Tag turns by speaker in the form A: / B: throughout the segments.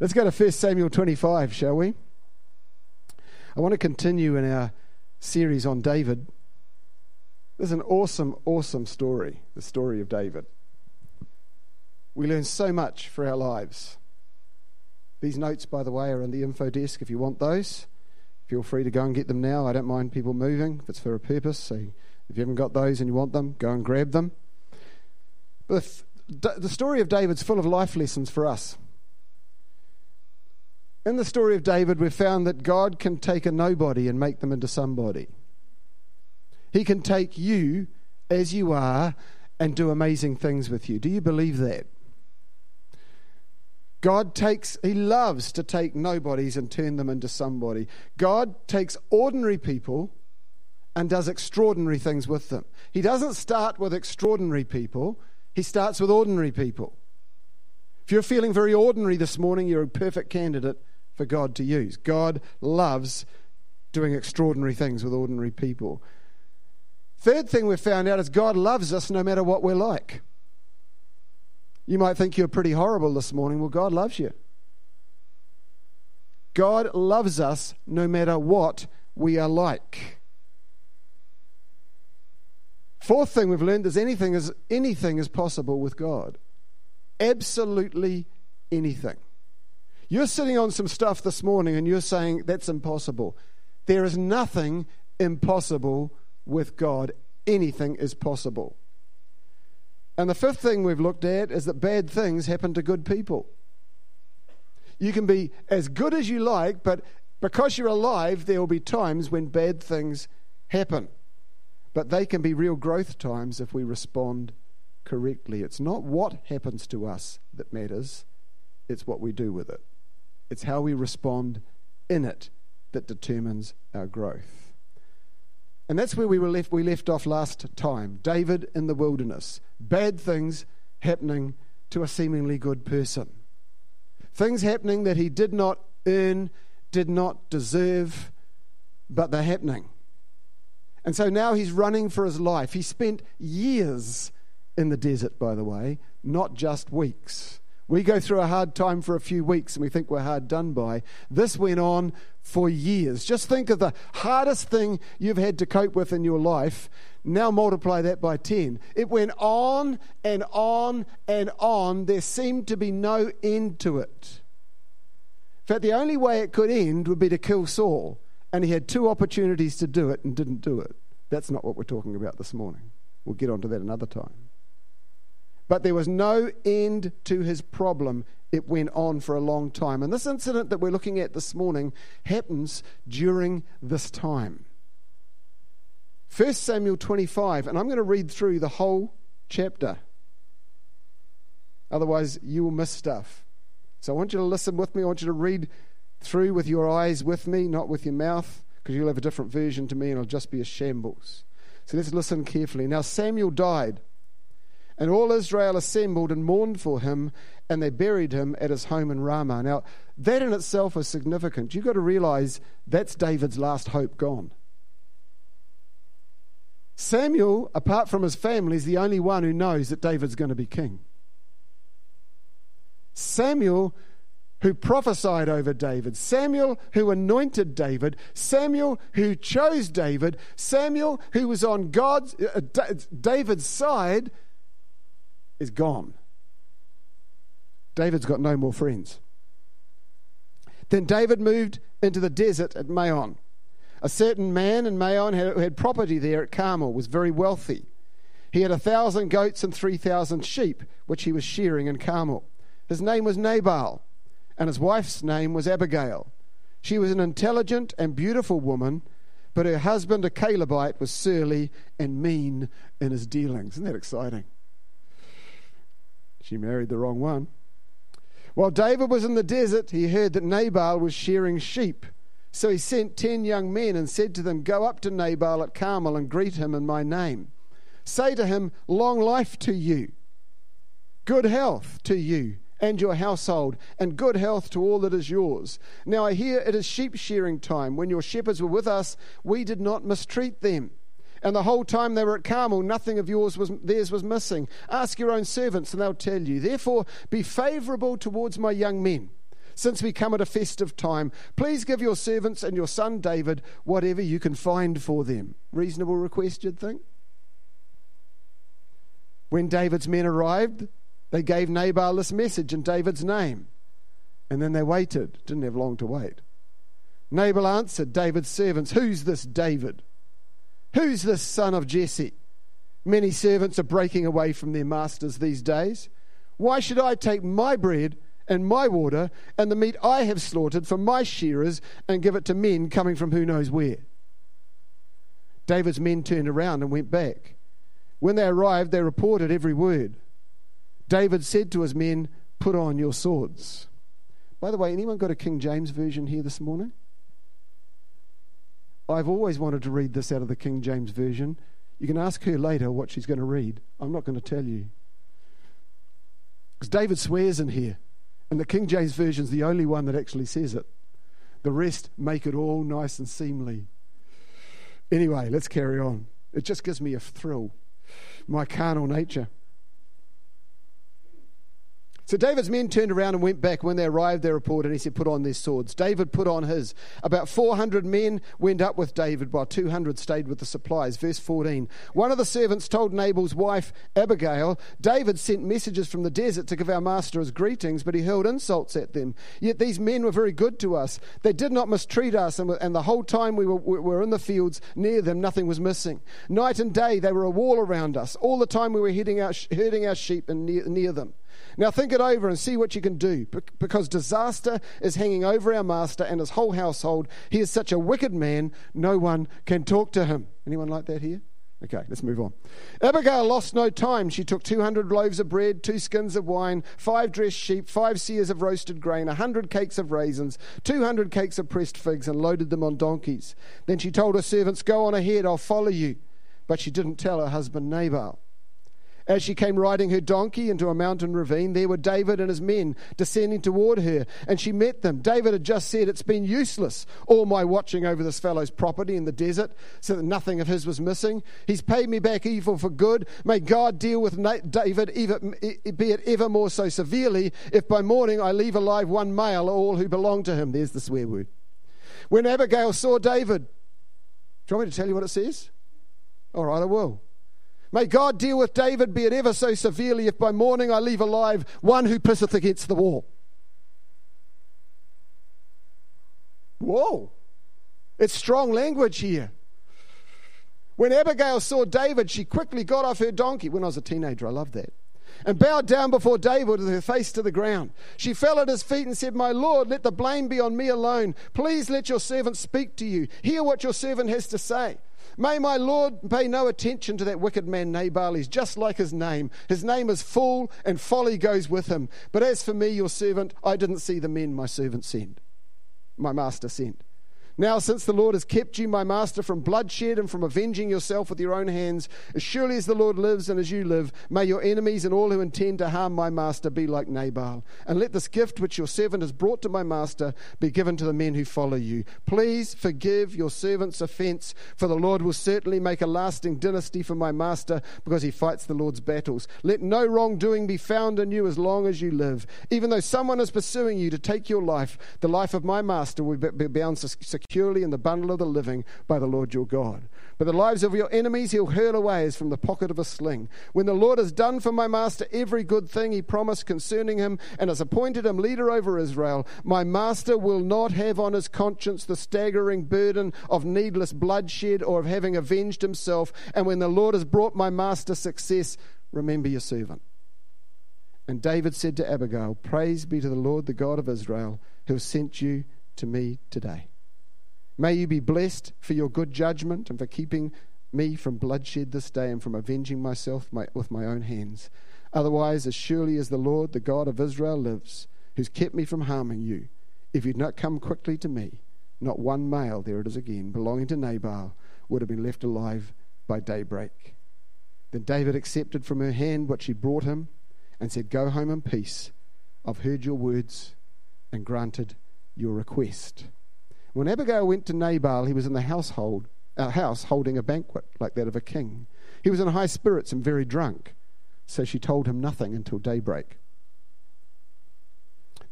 A: Let's go to 1 Samuel 25, shall we? I want to continue in our series on David. There's an awesome, awesome story, the story of David. We learn so much for our lives. These notes, by the way, are in the info desk if you want those. Feel free to go and get them now. I don't mind people moving if it's for a purpose. So if you haven't got those and you want them, go and grab them. But the story of David's full of life lessons for us. In the story of David, we've found that God can take a nobody and make them into somebody. He can take you as you are and do amazing things with you. Do you believe that? God takes, He loves to take nobodies and turn them into somebody. God takes ordinary people and does extraordinary things with them. He doesn't start with extraordinary people, He starts with ordinary people. If you're feeling very ordinary this morning, you're a perfect candidate for God to use. God loves doing extraordinary things with ordinary people. Third thing we've found out is God loves us no matter what we're like. You might think you're pretty horrible this morning. Well, God loves you. God loves us no matter what we are like. Fourth thing we've learned is anything is anything is possible with God. Absolutely anything. You're sitting on some stuff this morning and you're saying that's impossible. There is nothing impossible with God. Anything is possible. And the fifth thing we've looked at is that bad things happen to good people. You can be as good as you like, but because you're alive, there will be times when bad things happen. But they can be real growth times if we respond correctly. It's not what happens to us that matters, it's what we do with it. It's how we respond in it that determines our growth. And that's where we were left we left off last time. David in the wilderness. Bad things happening to a seemingly good person. Things happening that he did not earn, did not deserve, but they're happening. And so now he's running for his life. He spent years in the desert, by the way, not just weeks. We go through a hard time for a few weeks and we think we're hard done by. This went on for years. Just think of the hardest thing you've had to cope with in your life. Now multiply that by 10. It went on and on and on. There seemed to be no end to it. In fact, the only way it could end would be to kill Saul. And he had two opportunities to do it and didn't do it. That's not what we're talking about this morning. We'll get onto that another time. But there was no end to his problem. It went on for a long time. And this incident that we're looking at this morning happens during this time. 1 Samuel 25, and I'm going to read through the whole chapter. Otherwise, you will miss stuff. So I want you to listen with me. I want you to read through with your eyes with me, not with your mouth, because you'll have a different version to me and it'll just be a shambles. So let's listen carefully. Now, Samuel died and all Israel assembled and mourned for him, and they buried him at his home in Ramah. Now, that in itself is significant. You've got to realize that's David's last hope gone. Samuel, apart from his family, is the only one who knows that David's going to be king. Samuel, who prophesied over David, Samuel, who anointed David, Samuel, who chose David, Samuel, who was on God's, uh, David's side, is gone. David's got no more friends. Then David moved into the desert at Maon. A certain man in Maon had property there at Carmel was very wealthy. He had a thousand goats and three thousand sheep, which he was shearing in Carmel. His name was Nabal, and his wife's name was Abigail. She was an intelligent and beautiful woman, but her husband, a Calebite, was surly and mean in his dealings. Isn't that exciting? She married the wrong one. While David was in the desert, he heard that Nabal was shearing sheep. So he sent ten young men and said to them, Go up to Nabal at Carmel and greet him in my name. Say to him, Long life to you, good health to you and your household, and good health to all that is yours. Now I hear it is sheep shearing time. When your shepherds were with us, we did not mistreat them. And the whole time they were at Carmel, nothing of yours was theirs was missing. Ask your own servants, and they'll tell you. Therefore, be favorable towards my young men, since we come at a festive time. Please give your servants and your son David whatever you can find for them. Reasonable request, you'd think? When David's men arrived, they gave Nabal this message in David's name. And then they waited. Didn't have long to wait. Nabal answered David's servants, Who's this David? Who's this son of Jesse? Many servants are breaking away from their masters these days. Why should I take my bread and my water and the meat I have slaughtered from my shearers and give it to men coming from who knows where? David's men turned around and went back. When they arrived, they reported every word. David said to his men, Put on your swords. By the way, anyone got a King James version here this morning? I've always wanted to read this out of the King James version. You can ask her later what she's going to read. I'm not going to tell you. Because David swears in here, and the King James version is the only one that actually says it. The rest make it all nice and seemly. Anyway, let's carry on. It just gives me a thrill. My carnal nature. So David's men turned around and went back. When they arrived, they reported, and he said, Put on their swords. David put on his. About 400 men went up with David, while 200 stayed with the supplies. Verse 14. One of the servants told Nabal's wife, Abigail, David sent messages from the desert to give our master his greetings, but he hurled insults at them. Yet these men were very good to us. They did not mistreat us, and, the whole time we were, in the fields near them, nothing was missing. Night and day, they were a wall around us. All the time we were herding our, sheep and near them. Now think it over and see what you can do, because disaster is hanging over our master and his whole household. He is such a wicked man, no one can talk to him. Anyone like that here? Okay, let's move on. Abigail lost no time. She took 200 loaves of bread, two skins of wine, five dressed sheep, five seahs of roasted grain, a 100 cakes of raisins, 200 cakes of pressed figs, and loaded them on donkeys. Then she told her servants, Go on ahead, I'll follow you. But she didn't tell her husband Nabal. As she came riding her donkey into a mountain ravine, there were David and his men descending toward her, and she met them. David had just said, It's been useless, all my watching over this fellow's property in the desert, so that nothing of his was missing. He's paid me back evil for good. May God deal with David, be it ever more so severely, if by morning I leave alive one male, all who belong to him. There's the swear word. When Abigail saw David, do you want me to tell you what it says? All right, I will. May God deal with David, be it ever so severely, if by morning I leave alive one who pisseth against the wall. Whoa. It's strong language here. When Abigail saw David, she quickly got off her donkey. When I was a teenager, I loved that. And bowed down before David with her face to the ground. She fell at his feet and said, My Lord, let the blame be on me alone. Please let your servant speak to you. Hear what your servant has to say. May my Lord pay no attention to that wicked man Nabal. He's just like his name. His name is fool, and folly goes with him. But as for me, your servant, I didn't see the men my servant sent, my master sent. Now, since the Lord has kept you, my master, from bloodshed and from avenging yourself with your own hands, as surely as the Lord lives and as you live, may your enemies and all who intend to harm my master be like Nabal. And let this gift which your servant has brought to my master be given to the men who follow you. Please forgive your servant's offense, for the Lord will certainly make a lasting dynasty for my master because he fights the Lord's battles. Let no wrongdoing be found in you as long as you live. Even though someone is pursuing you to take your life, the life of my master will be bound securely securely in the bundle of the living by the Lord your God. But the lives of your enemies he'll hurl away as from the pocket of a sling. When the Lord has done for my master every good thing he promised concerning him and has appointed him leader over Israel, my master will not have on his conscience the staggering burden of needless bloodshed or of having avenged himself. And when the Lord has brought my master success, remember your servant. And David said to Abigail, Praise be to the Lord, the God of Israel, who has sent you to me today. May you be blessed for your good judgment and for keeping me from bloodshed this day and from avenging myself my, with my own hands. Otherwise, as surely as the Lord, the God of Israel, lives, who's kept me from harming you, if you'd not come quickly to me, not one male, there it is again, belonging to Nabal, would have been left alive by daybreak. Then David accepted from her hand what she brought him and said, Go home in peace. I've heard your words and granted your request. When Abigail went to Nabal, he was in the household, uh, house holding a banquet like that of a king. He was in high spirits and very drunk, so she told him nothing until daybreak.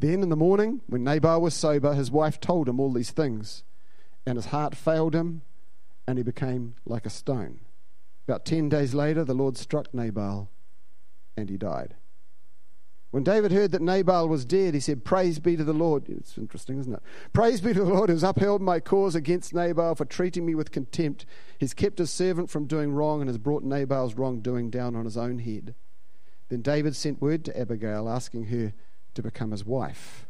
A: Then in the morning, when Nabal was sober, his wife told him all these things, and his heart failed him, and he became like a stone. About ten days later, the Lord struck Nabal, and he died. When David heard that Nabal was dead, he said, Praise be to the Lord. It's interesting, isn't it? Praise be to the Lord who has upheld my cause against Nabal for treating me with contempt. He's kept his servant from doing wrong and has brought Nabal's wrongdoing down on his own head. Then David sent word to Abigail, asking her to become his wife.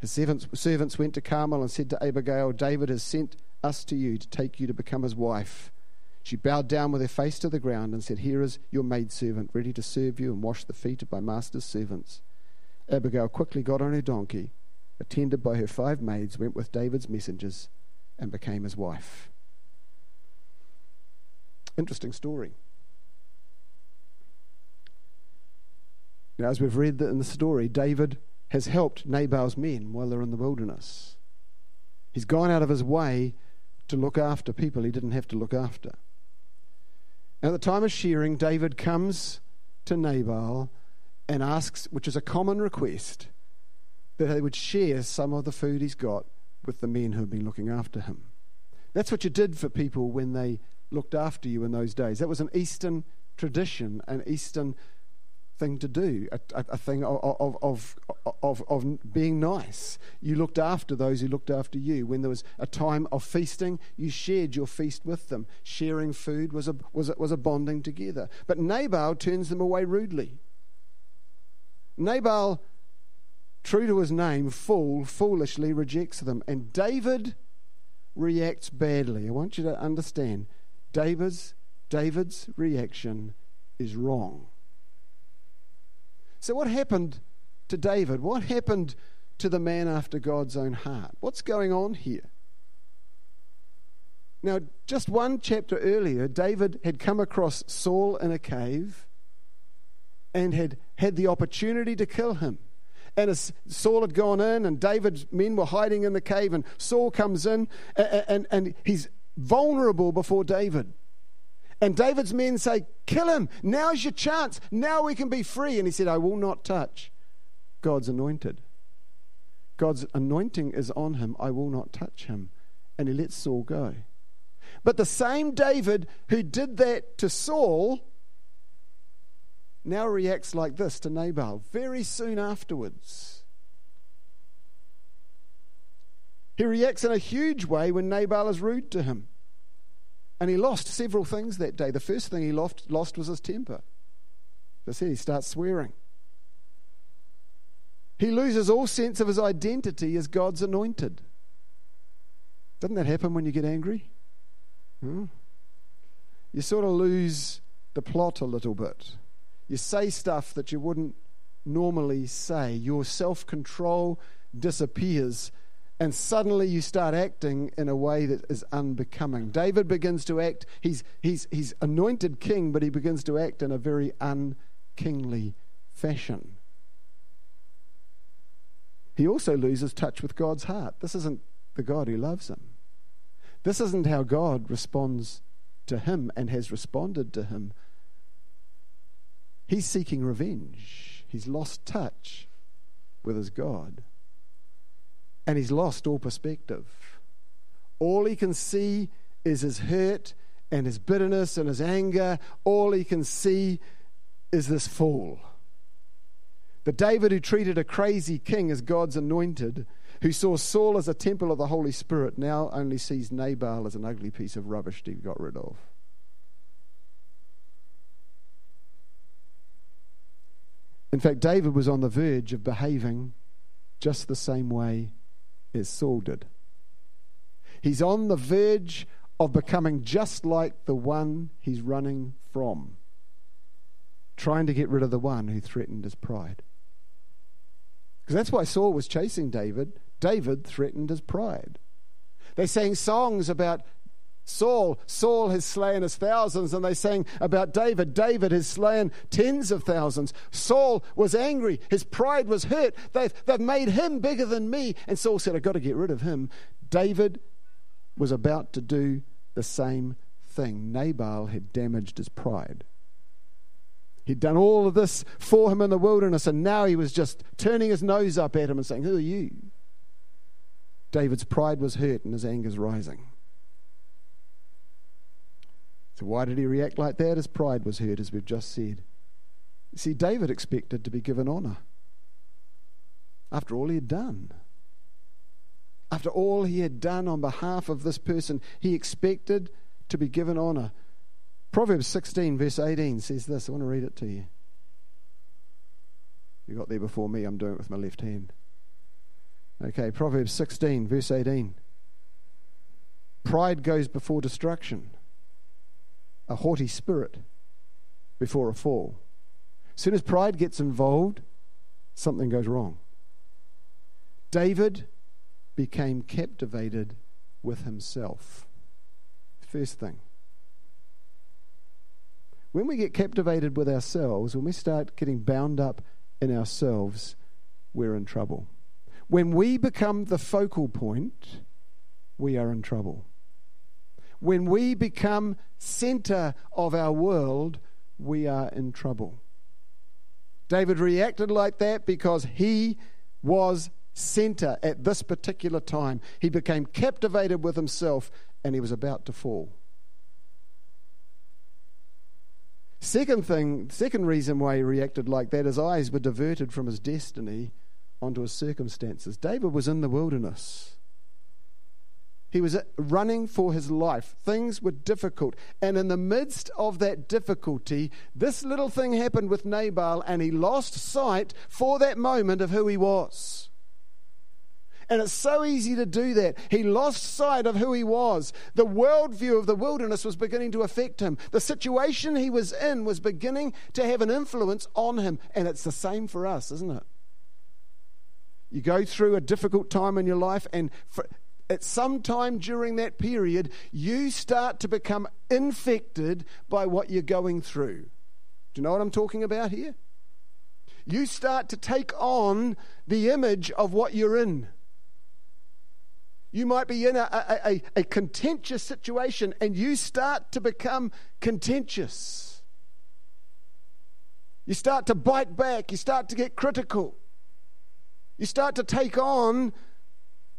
A: His servants went to Carmel and said to Abigail, David has sent us to you to take you to become his wife. She bowed down with her face to the ground and said, Here is your maidservant, ready to serve you and wash the feet of my master's servants. Abigail quickly got on her donkey, attended by her five maids, went with David's messengers, and became his wife. Interesting story. Now, as we've read in the story, David has helped Nabal's men while they're in the wilderness. He's gone out of his way to look after people he didn't have to look after. At the time of shearing, David comes to Nabal and asks, which is a common request, that they would share some of the food he's got with the men who have been looking after him. That's what you did for people when they looked after you in those days. That was an Eastern tradition, an Eastern thing to do, a, a, a thing of, of, of, of, being nice. You looked after those who looked after you. When there was a time of feasting, you shared your feast with them. Sharing food was a, was a, was a bonding together. But Nabal turns them away rudely. Nabal, true to his name, fool, foolishly rejects them. And David reacts badly. I want you to understand David's, David's reaction is wrong. So, what happened to David? What happened to the man after God's own heart? What's going on here? Now, just one chapter earlier, David had come across Saul in a cave and had had the opportunity to kill him. And as Saul had gone in, and David's men were hiding in the cave, and Saul comes in, and, and, and he's vulnerable before David. And David's men say, Kill him. Now's your chance. Now we can be free. And he said, I will not touch God's anointed. God's anointing is on him. I will not touch him. And he lets Saul go. But the same David who did that to Saul now reacts like this to Nabal very soon afterwards. He reacts in a huge way when Nabal is rude to him. And he lost several things that day. The first thing he lost, lost was his temper. As I said, he starts swearing. He loses all sense of his identity as God's anointed. Doesn't that happen when you get angry? Hmm? You sort of lose the plot a little bit. You say stuff that you wouldn't normally say. Your self control disappears and suddenly you start acting in a way that is unbecoming. David begins to act, he's, he's, he's anointed king, but he begins to act in a very unkingly fashion. He also loses touch with God's heart. This isn't the God who loves him. This isn't how God responds to him and has responded to him. He's seeking revenge. He's lost touch with his God and he's lost all perspective. All he can see is his hurt and his bitterness and his anger. All he can see is this fool. The David who treated a crazy king as God's anointed, who saw Saul as a temple of the Holy Spirit, now only sees Nabal as an ugly piece of rubbish to be got rid of. In fact, David was on the verge of behaving just the same way as Saul did. He's on the verge of becoming just like the one he's running from, trying to get rid of the one who threatened his pride. Because that's why Saul was chasing David. David threatened his pride. They sang songs about Saul, Saul has slain his thousands, and they sang about David, David has slain tens of thousands. Saul was angry, his pride was hurt. They've, they've made him bigger than me. And Saul said, I've got to get rid of him. David was about to do the same thing. Nabal had damaged his pride. He'd done all of this for him in the wilderness, and now he was just turning his nose up at him and saying, Who are you? David's pride was hurt and his anger's rising. So, why did he react like that? His pride was hurt, as we've just said. See, David expected to be given honor after all he had done. After all he had done on behalf of this person, he expected to be given honor. Proverbs 16, verse 18 says this. I want to read it to you. You got there before me. I'm doing it with my left hand. Okay, Proverbs 16, verse 18. Pride goes before destruction, a haughty spirit before a fall. As soon as pride gets involved, something goes wrong. David became captivated with himself. First thing. When we get captivated with ourselves, when we start getting bound up in ourselves, we're in trouble. When we become the focal point, we are in trouble. When we become center of our world, we are in trouble. David reacted like that because he was center at this particular time. He became captivated with himself and he was about to fall. Second thing, second reason why he reacted like that, his eyes were diverted from his destiny onto his circumstances. David was in the wilderness. He was running for his life. Things were difficult. And in the midst of that difficulty, this little thing happened with Nabal, and he lost sight for that moment of who he was. And it's so easy to do that. He lost sight of who he was. The worldview of the wilderness was beginning to affect him. The situation he was in was beginning to have an influence on him. And it's the same for us, isn't it? You go through a difficult time in your life, and for, at some time during that period, you start to become infected by what you're going through. Do you know what I'm talking about here? You start to take on the image of what you're in. You might be in a, a, a, a, contentious situation and you start to become contentious. You start to bite back. You start to get critical. You start to take on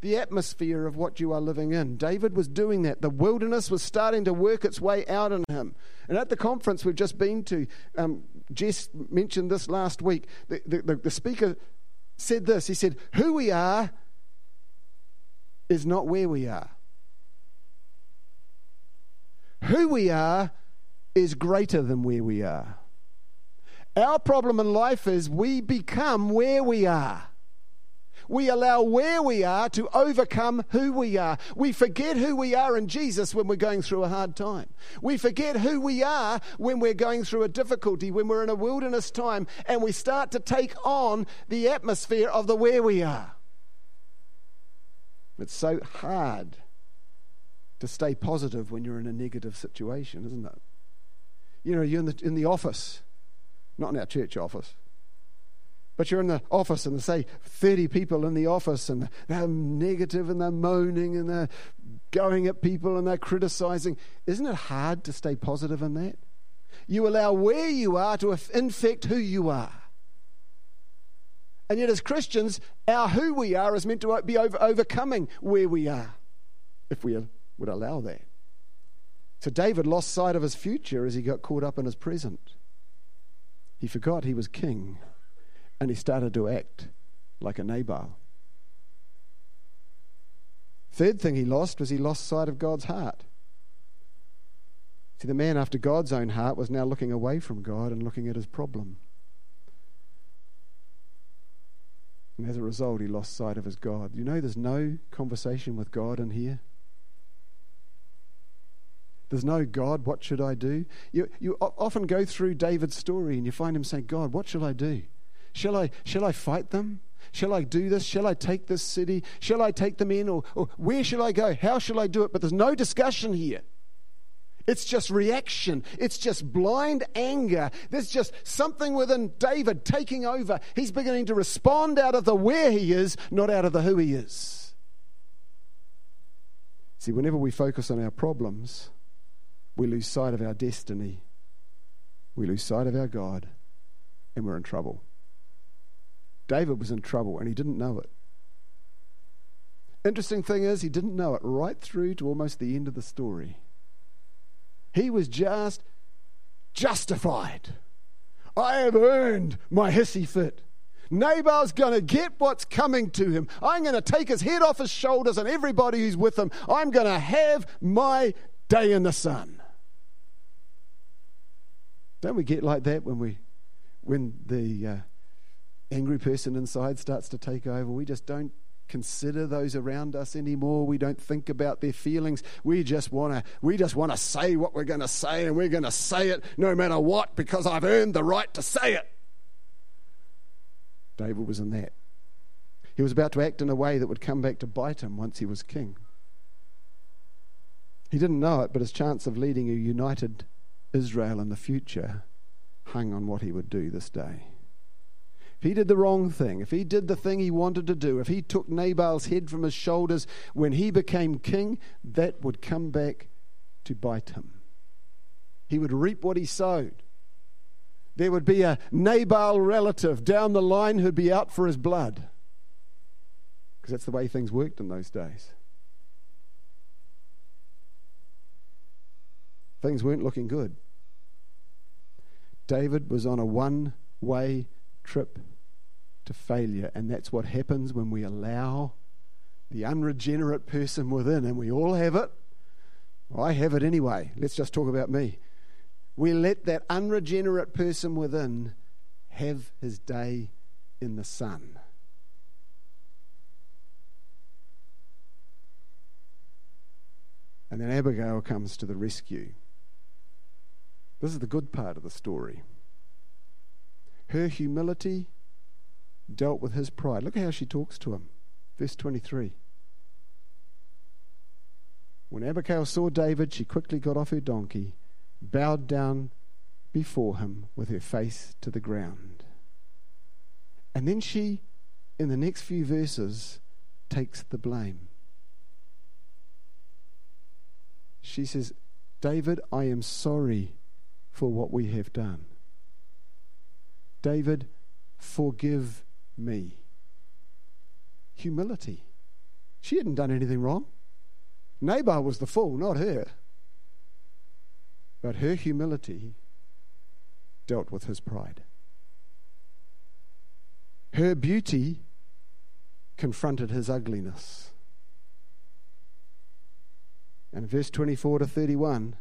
A: the atmosphere of what you are living in. David was doing that. The wilderness was starting to work its way out in him. And at the conference we've just been to, um, Jess mentioned this last week. The, the, the speaker said this He said, Who we are is not where we are. Who we are is greater than where we are. Our problem in life is we become where we are. We allow where we are to overcome who we are. We forget who we are in Jesus when we're going through a hard time. We forget who we are when we're going through a difficulty, when we're in a wilderness time, and we start to take on the atmosphere of the where we are. It's so hard to stay positive when you're in a negative situation, isn't it? You know, you're in the, in the office, not in our church office, but you're in the office and there's, say, 30 people in the office and they're negative and they're moaning and they're going at people and they're criticizing. Isn't it hard to stay positive in that? You allow where you are to infect who you are. And yet, as Christians, our who we are is meant to be over, overcoming where we are, if we would allow that. So, David lost sight of his future as he got caught up in his present. He forgot he was king, and he started to act like a Nabal. Third thing he lost was he lost sight of God's heart. See, the man after God's own heart was now looking away from God and looking at his problem. And as a result, he lost sight of his God. You know, there's no conversation with God in here. There's no God, what should I do? You, you often go through David's story and you find him saying, God, what shall I do? Shall I, shall I fight them? Shall I do this? Shall I take this city? Shall I take them in? Or, or where shall I go? How shall I do it? But there's no discussion here. It's just reaction. It's just blind anger. There's just something within David taking over. He's beginning to respond out of the where he is, not out of the who he is. See, whenever we focus on our problems, we lose sight of our destiny. We lose sight of our God. and we're in trouble. David was in trouble and he didn't know it. Interesting thing is, he didn't know it right through to almost the end of the story. He was just justified. I have earned my hissy fit. Nabal's going to get what's coming to him. I'm going to take his head off his shoulders and everybody who's with him. I'm going to have my day in the sun. Don't we get like that when we, when the uh, angry person inside starts to take over? We just don't consider those around us anymore. We don't think about their feelings. We just want to we just want to say what we're going to say and we're going to say it no matter what because I've earned the right to say it. David was in that. He was about to act in a way that would come back to bite him once he was king. He didn't know it, but his chance of leading a united Israel in the future hung on what he would do this day. If he did the wrong thing, if he did the thing he wanted to do, if he took Nabal's head from his shoulders when he became king, that would come back to bite him. He would reap what he sowed. There would be a Nabal relative down the line who'd be out for his blood. Because that's the way things worked in those days. Things weren't looking good. David was on a one way trip to failure. And that's what happens when we allow the unregenerate person within, and we all have it. I have it anyway. Let's just talk about me. We let that unregenerate person within have his day in the sun. And then Abigail comes to the rescue. This is the good part of the story. Her humility dealt with his pride. Look at how she talks to him. Verse 23. When Abigail saw David, she quickly got off her donkey, bowed down before him with her face to the ground. And then she, in the next few verses, takes the blame. She says, David, I am sorry for what we have done. David, forgive me. Humility. She hadn't done anything wrong. Nabal was the fool, not her. But her humility dealt with his pride. Her beauty confronted his ugliness. And verse 24 to 31,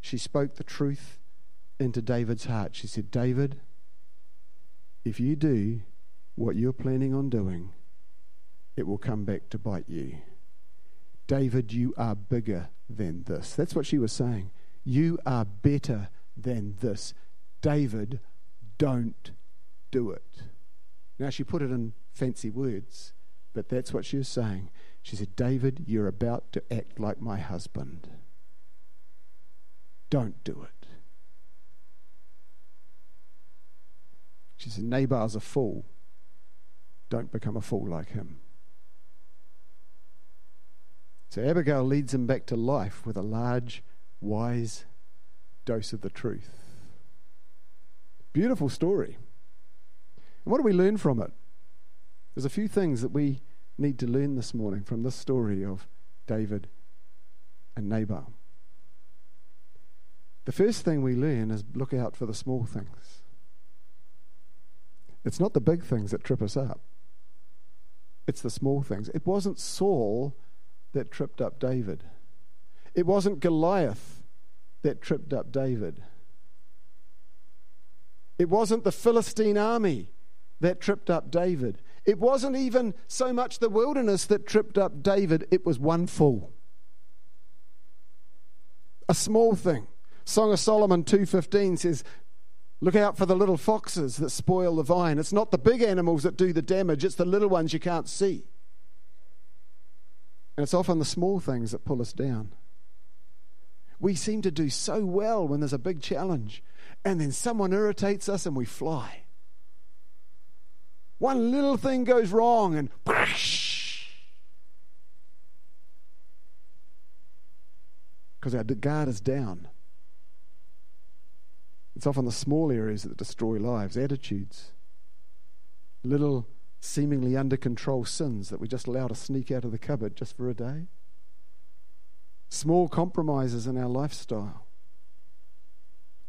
A: she spoke the truth into David's heart. She said, David, if you do what you're planning on doing, it will come back to bite you. David, you are bigger than this. That's what she was saying. You are better than this. David, don't do it. Now, she put it in fancy words, but that's what she was saying. She said, David, you're about to act like my husband. Don't do it. She said, Nabal's a fool. Don't become a fool like him. So Abigail leads him back to life with a large, wise dose of the truth. Beautiful story. And what do we learn from it? There's a few things that we need to learn this morning from this story of David and Nabal. The first thing we learn is look out for the small things. It's not the big things that trip us up, it's the small things. It wasn't Saul that tripped up David, it wasn't Goliath that tripped up David. It wasn't the Philistine army that tripped up David. It wasn't even so much the wilderness that tripped up David, it was one fool. A small thing. Song of Solomon 2:15 says Look out for the little foxes that spoil the vine. It's not the big animals that do the damage, it's the little ones you can't see. And it's often the small things that pull us down. We seem to do so well when there's a big challenge, and then someone irritates us and we fly. One little thing goes wrong and because our guard is down. It's often the small areas that destroy lives, attitudes, little seemingly under control sins that we just allow to sneak out of the cupboard just for a day, small compromises in our lifestyle,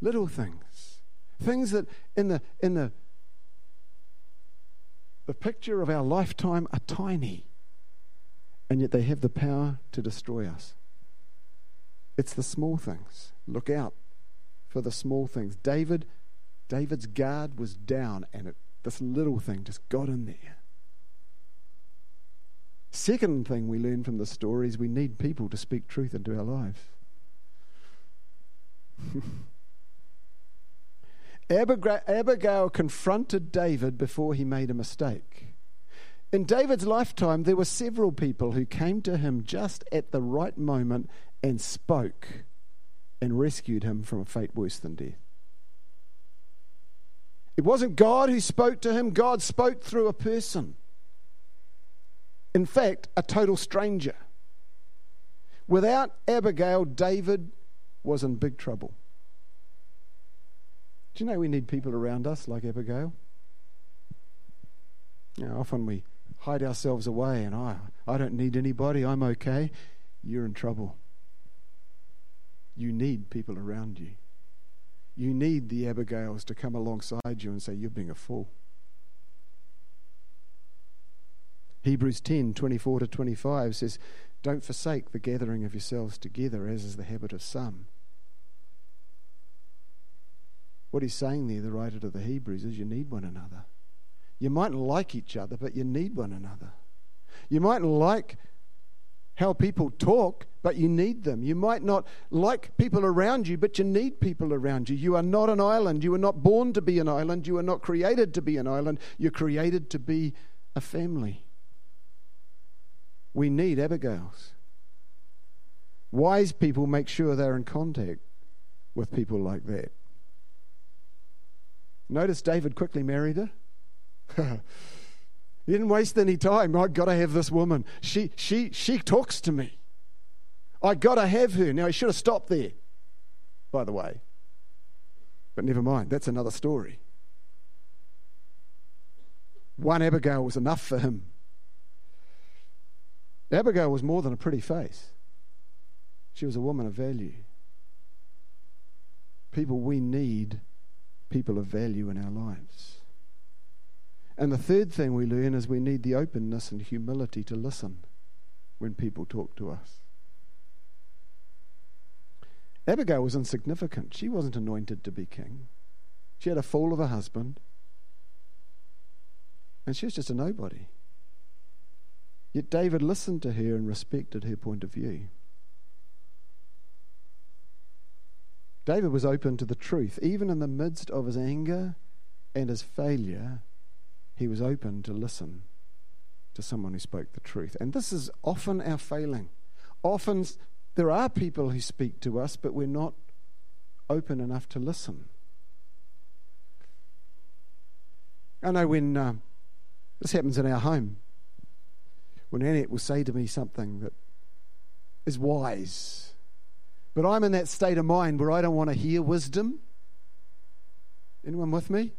A: little things, things that in the in the the picture of our lifetime are tiny, and yet they have the power to destroy us. It's the small things. Look out for the small things. David, David's guard was down, and it, this little thing just got in there. Second thing we learn from the story is we need people to speak truth into our lives. Abigail confronted David before he made a mistake. In David's lifetime, there were several people who came to him just at the right moment and spoke and rescued him from a fate worse than death. It wasn't God who spoke to him, God spoke through a person. In fact, a total stranger. Without Abigail, David was in big trouble. Do you know we need people around us like Abigail? You know, often we hide ourselves away and I, I don't need anybody, I'm okay. You're in trouble. You need people around you. You need the Abigails to come alongside you and say, You're being a fool. Hebrews 10 24 to 25 says, Don't forsake the gathering of yourselves together, as is the habit of some. What he's saying there, the writer to the Hebrews, is you need one another. You mightn't like each other, but you need one another. You mightn't like how people talk, but you need them. You might not like people around you, but you need people around you. You are not an island. You are not born to be an island. You are not created to be an island. You're created to be a family. We need Abigails. Wise people make sure they're in contact with people like that. Notice David quickly married her. he didn't waste any time. I've got to have this woman. She, she, she talks to me. I got to have her. Now, he should have stopped there, by the way. But never mind, that's another story. One Abigail was enough for him. Abigail was more than a pretty face, she was a woman of value. People we need people of value in our lives. And the third thing we learn is we need the openness and humility to listen when people talk to us. Abigail was insignificant. She wasn't anointed to be king. She had a fool of a husband. And she was just a nobody. Yet David listened to her and respected her point of view. David was open to the truth. Even in the midst of his anger and his failure, he was open to listen to someone who spoke the truth. And this is often our failing. Often there are people who speak to us, but we're not open enough to listen. I know when uh, this happens in our home, when Annette will say to me something that is wise but I'm in that state of mind where I don't want to hear wisdom. Anyone with me?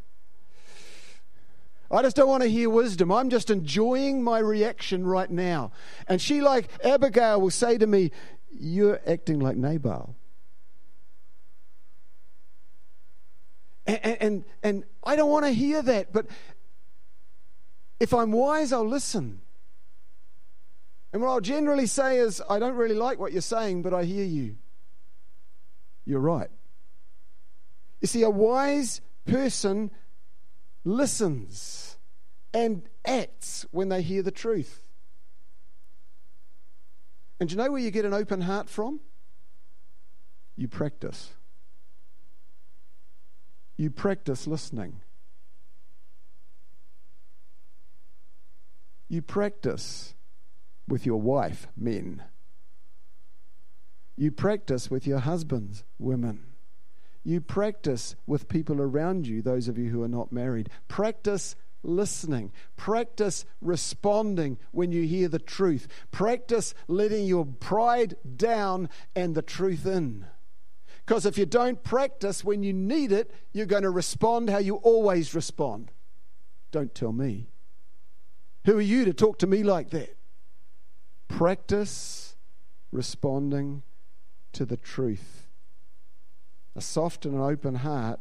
A: I just don't want to hear wisdom. I'm just enjoying my reaction right now. And she, like Abigail, will say to me, You're acting like Nabal. And, and, and I don't want to hear that, but if I'm wise, I'll listen. And what I'll generally say is, I don't really like what you're saying, but I hear you. You're right. You see, a wise person listens and acts when they hear the truth. And do you know where you get an open heart from? You practice. You practice listening. You practice with your wife, men. You practice with your husbands, women. You practice with people around you, those of you who are not married. Practice listening. Practice responding when you hear the truth. Practice letting your pride down and the truth in. Because if you don't practice when you need it, you're going to respond how you always respond. Don't tell me. Who are you to talk to me like that? Practice responding to the truth. A soft and an open heart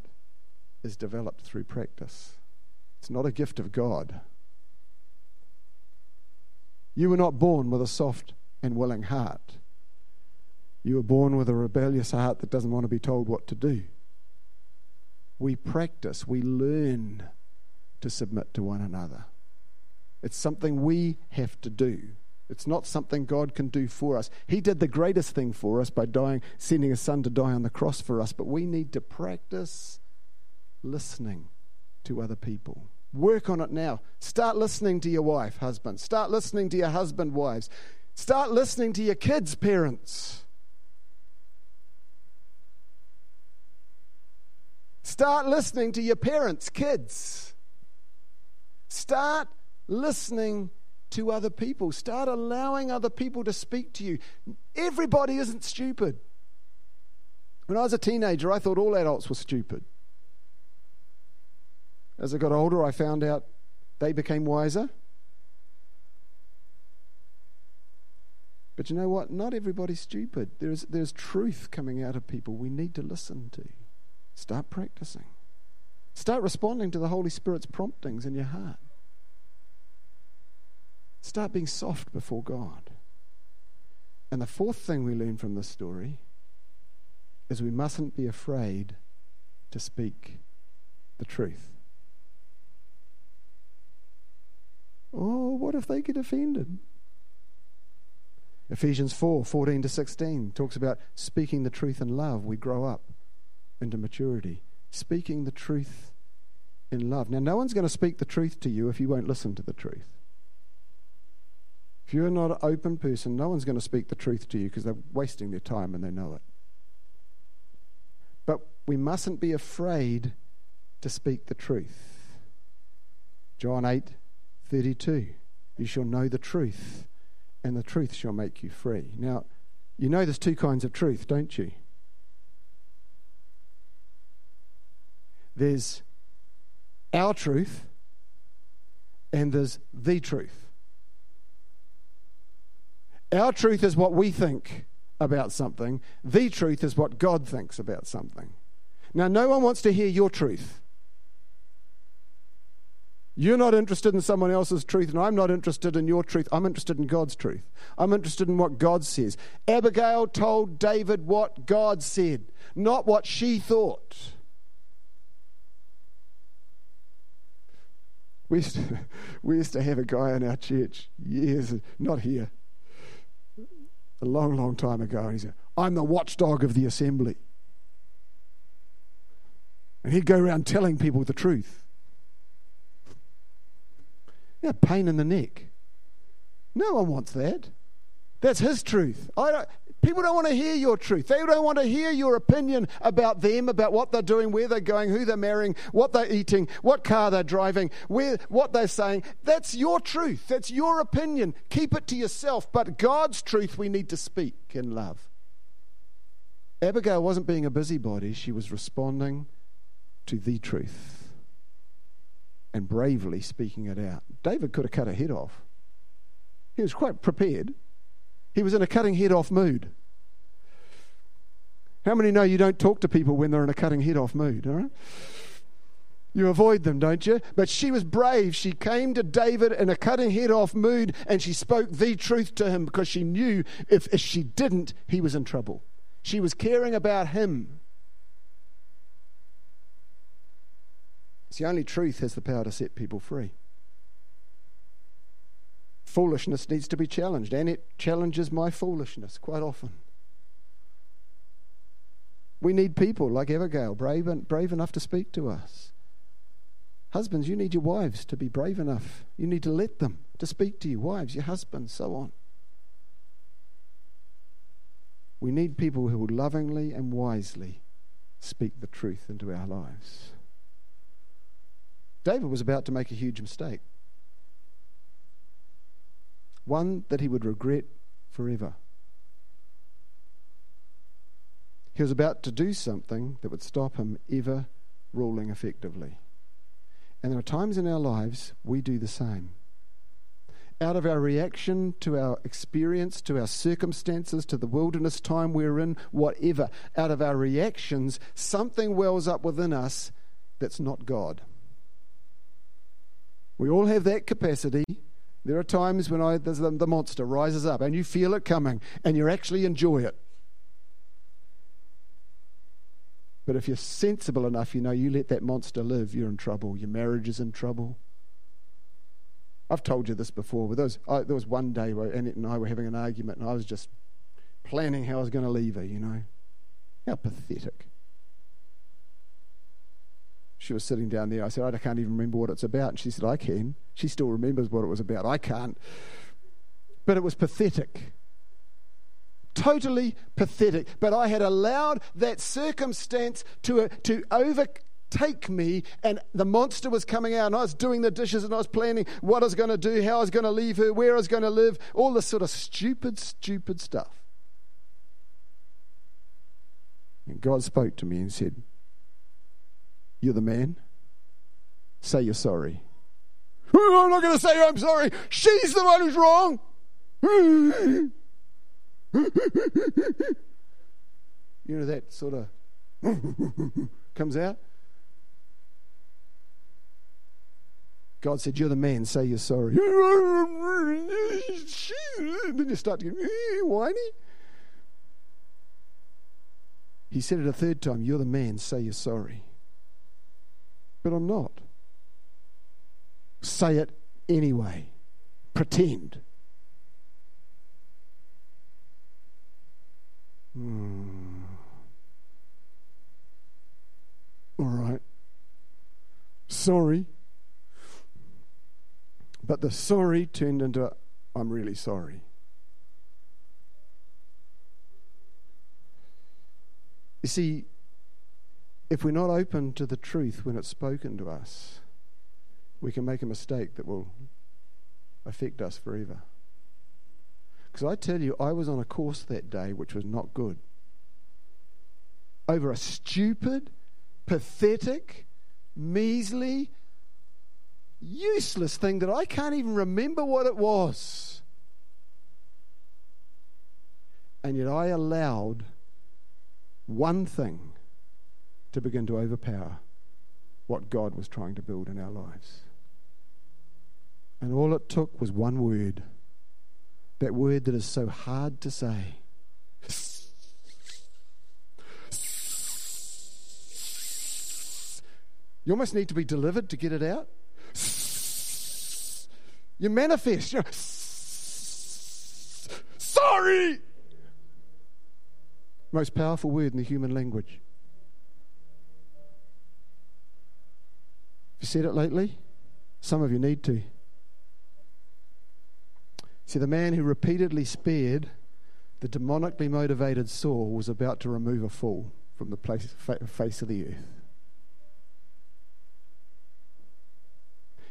A: is developed through practice. It's not a gift of God. You were not born with a soft and willing heart. You were born with a rebellious heart that doesn't want to be told what to do. We practice, we learn to submit to one another. It's something we have to do. It's not something God can do for us. He did the greatest thing for us by dying, sending his son to die on the cross for us, but we need to practice listening to other people. Work on it now. Start listening to your wife, husband. Start listening to your husband, wives. Start listening to your kids, parents. Start listening to your parents, kids. Start listening to other people. Start allowing other people to speak to you. Everybody isn't stupid. When I was a teenager, I thought all adults were stupid. As I got older, I found out they became wiser. But you know what? Not everybody's stupid. There's, there's truth coming out of people we need to listen to. Start practicing. Start responding to the Holy Spirit's promptings in your heart. Start being soft before God. And the fourth thing we learn from this story is we mustn't be afraid to speak the truth. Oh, what if they get offended? Ephesians 4 14 to 16 talks about speaking the truth in love. We grow up into maturity. Speaking the truth in love. Now, no one's going to speak the truth to you if you won't listen to the truth. If you're not an open person, no one's going to speak the truth to you because they're wasting their time and they know it. But we mustn't be afraid to speak the truth. John 8 32. You shall know the truth, and the truth shall make you free. Now, you know there's two kinds of truth, don't you? There's our truth, and there's the truth. Our truth is what we think about something, the truth is what God thinks about something. Now, no one wants to hear your truth. You're not interested in someone else's truth, and I'm not interested in your truth. I'm interested in God's truth. I'm interested in what God says. Abigail told David what God said, not what she thought. We used, to, we used to have a guy in our church years, not here, a long, long time ago, and he said, I'm the watchdog of the assembly. And he'd go around telling people the truth. Yeah, pain in the neck. No one wants that. That's his truth. Don't, people don't want to hear your truth. They don't want to hear your opinion about them, about what they're doing, where they're going, who they're marrying, what they're eating, what car they're driving, where, what they're saying. That's your truth. That's your opinion. Keep it to yourself. But God's truth we need to speak in love. Abigail wasn't being a busybody, she was responding to the truth and bravely speaking it out. David could have cut a head off. He was quite prepared. He was in a cutting head off mood. How many know you don't talk to people when they're in a cutting head off mood, all right? You avoid them, don't you? But she was brave. She came to David in a cutting head off mood and she spoke the truth to him because she knew if, if she didn't, he was in trouble. She was caring about him. It's the only truth has the power to set people free. Foolishness needs to be challenged, and it challenges my foolishness quite often. We need people like Abigail, brave, brave enough to speak to us. Husbands, you need your wives to be brave enough. You need to let them to speak to you. Wives, your husbands, so on. We need people who will lovingly and wisely speak the truth into our lives. David was about to make a huge mistake, one that he would regret forever. he was about to do something that would stop him ever ruling effectively. And there are times in our lives we do the same. Out of our reaction to our experience, to our circumstances, to the wilderness time we're in, whatever, out of our reactions, something wells up within us that's not God. We all have that capacity. There are times when I, the, monster rises up and you feel it coming and you actually enjoy it. But if you're sensible enough, you know you let that monster live, you're in trouble. Your marriage is in trouble. I've told you this before, but there was, I, there was one day where Annette and I were having an argument, and I was just planning how I was going to leave her, you know. How pathetic. She was sitting down there. I said, I can't even remember what it's about. And she said, I can. She still remembers what it was about. I can't. But it was pathetic totally pathetic. But I had allowed that circumstance to, uh, to overtake me, and the monster was coming out, and I was doing the dishes, and I was planning what I was going to do, how I was going to leave her, where I was going to live, all this sort of stupid, stupid stuff. And God spoke to me and said, You're the man. Say you're sorry. I'm not going to say I'm sorry. She's the one who's wrong. you know, that sort of comes out. God said, You're the man, say you're sorry. then you start to get whiny. He said it a third time, You're the man, say you're sorry. But I'm not. Say it anyway. Pretend. Hmm. All right. Sorry. But the sorry turned into I'm really sorry. You see, if we're not open to the truth when it's spoken to us, we can make a mistake that will affect us forever. Because I tell you, I was on a course that day which was not good. Over a stupid, pathetic, measly, useless thing that I can't even remember what it was. And yet I allowed one thing to begin to overpower what God was trying to build in our lives. And all it took was one word that word that is so hard to say. You almost need to be delivered to get it out. You manifest. You know, sorry. Most powerful word in the human language. You said it lately? Some of you need to. See, the man who repeatedly spared the demonically motivated Saul was about to remove a fool from the place, face of the earth.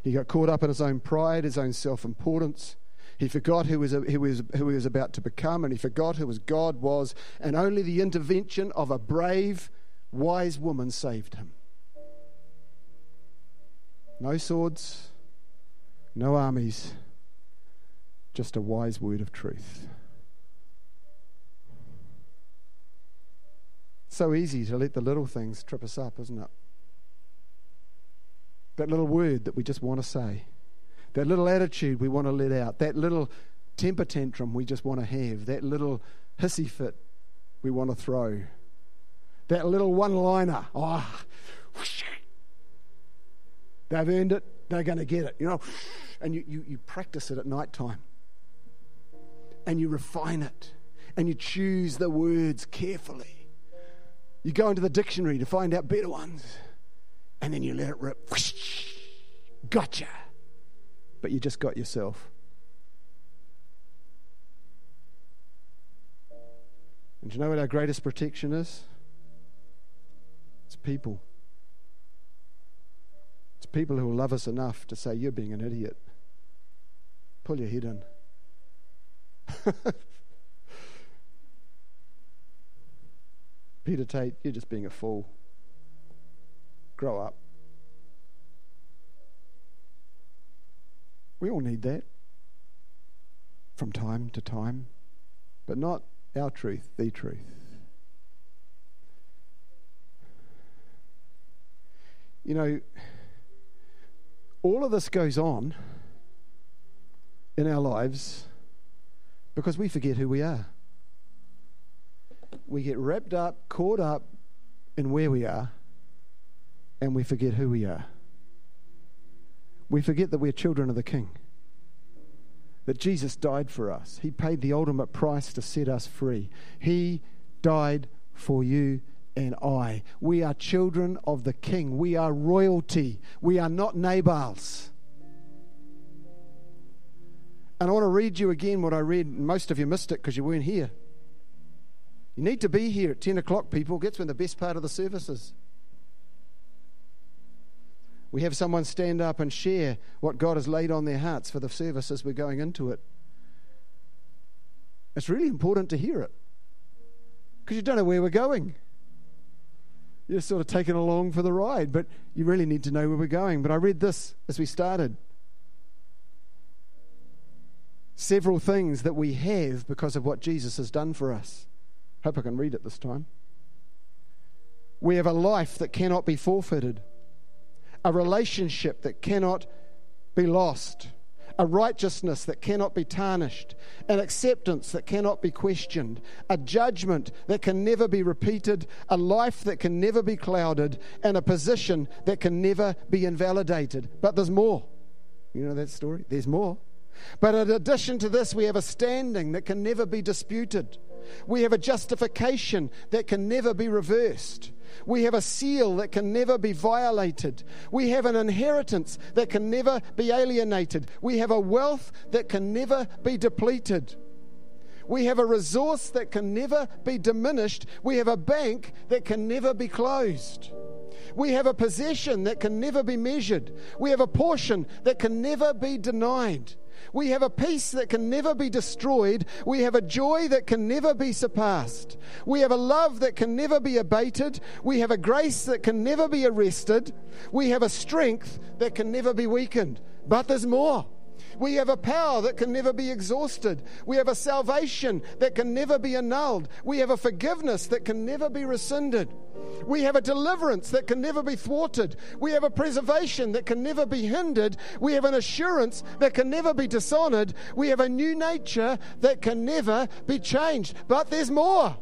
A: He got caught up in his own pride, his own self importance. He forgot who, was, who, was, who he was about to become, and he forgot who his God was, and only the intervention of a brave, wise woman saved him. No swords, no armies just a wise word of truth. So easy to let the little things trip us up, isn't it? That little word that we just want to say, that little attitude we want to let out, that little temper tantrum we just want to have, that little hissy fit we want to throw, that little one liner. Oh, ah, they've earned it, they're going to get it, you know. And you, you, you practice it at night time and you refine it and you choose the words carefully. You go into the dictionary to find out better ones and then you let it rip. Gotcha. But you just got yourself. And do you know what our greatest protection is? It's people. People who love us enough to say, You're being an idiot. Pull your head in. Peter Tate, you're just being a fool. Grow up. We all need that from time to time, but not our truth, the truth. You know, all of this goes on in our lives because we forget who we are. We get wrapped up, caught up in where we are, and we forget who we are. We forget that we're children of the King, that Jesus died for us. He paid the ultimate price to set us free. He died for you and I. We are children of the King. We are royalty. We are not Nabals. And I want to read you again what I read. Most of you missed it because you weren't here. You need to be here at 10 o'clock, people. That's when the best part of the service is. We have someone stand up and share what God has laid on their hearts for the service as we're going into it. It's really important to hear it because you don't know where we're going. You're sort of taken along for the ride, but you really need to know where we're going. But I read this as we started several things that we have because of what Jesus has done for us. Hope I can read it this time. We have a life that cannot be forfeited, a relationship that cannot be lost a righteousness that cannot be tarnished, an acceptance that cannot be questioned, a judgment that can never be repeated, a life that can never be clouded, and a position that can never be invalidated. But there's more. You know that story? There's more. But in addition to this, we have a standing that can never be disputed. We have a justification that can never be reversed. We have a seal that can never be violated. We have an inheritance that can never be alienated. We have a wealth that can never be depleted. We have a resource that can never be diminished. We have a bank that can never be closed. We have a possession that can never be measured. We have a portion that can never be denied. We have a peace that can never be destroyed. We have a joy that can never be surpassed. We have a love that can never be abated. We have a grace that can never be arrested. We have a strength that can never be weakened. But there's more. We have a power that can never be exhausted. We have a salvation that can never be annulled. We have a forgiveness that can never be rescinded. We have a deliverance that can never be thwarted. We have a preservation that can never be hindered. We have an assurance that can never be dishonored. We have a new nature that can never be changed. But there's more.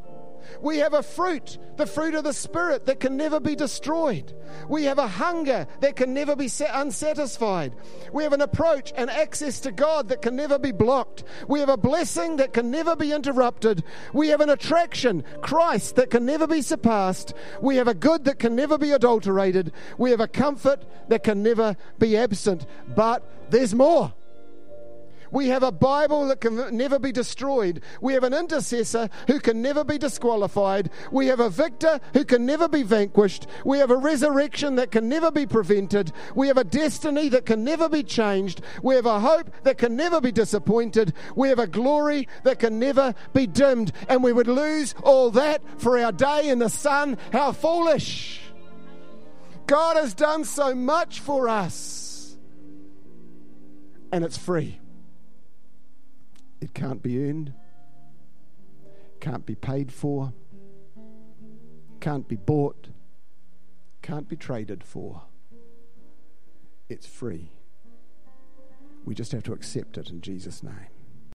A: We have a fruit, the fruit of the Spirit, that can never be destroyed. We have a hunger that can never be unsatisfied. We have an approach and access to God that can never be blocked. We have a blessing that can never be interrupted. We have an attraction, Christ, that can never be surpassed. We have a good that can never be adulterated. We have a comfort that can never be absent. But there's more. We have a Bible that can never be destroyed. We have an intercessor who can never be disqualified. We have a victor who can never be vanquished. We have a resurrection that can never be prevented. We have a destiny that can never be changed. We have a hope that can never be disappointed. We have a glory that can never be dimmed. And we would lose all that for our day in the sun. How foolish! God has done so much for us. And it's free. It can't be earned, can't be paid for, can't be bought, can't be traded for. It's free. We just have to accept it in Jesus' name.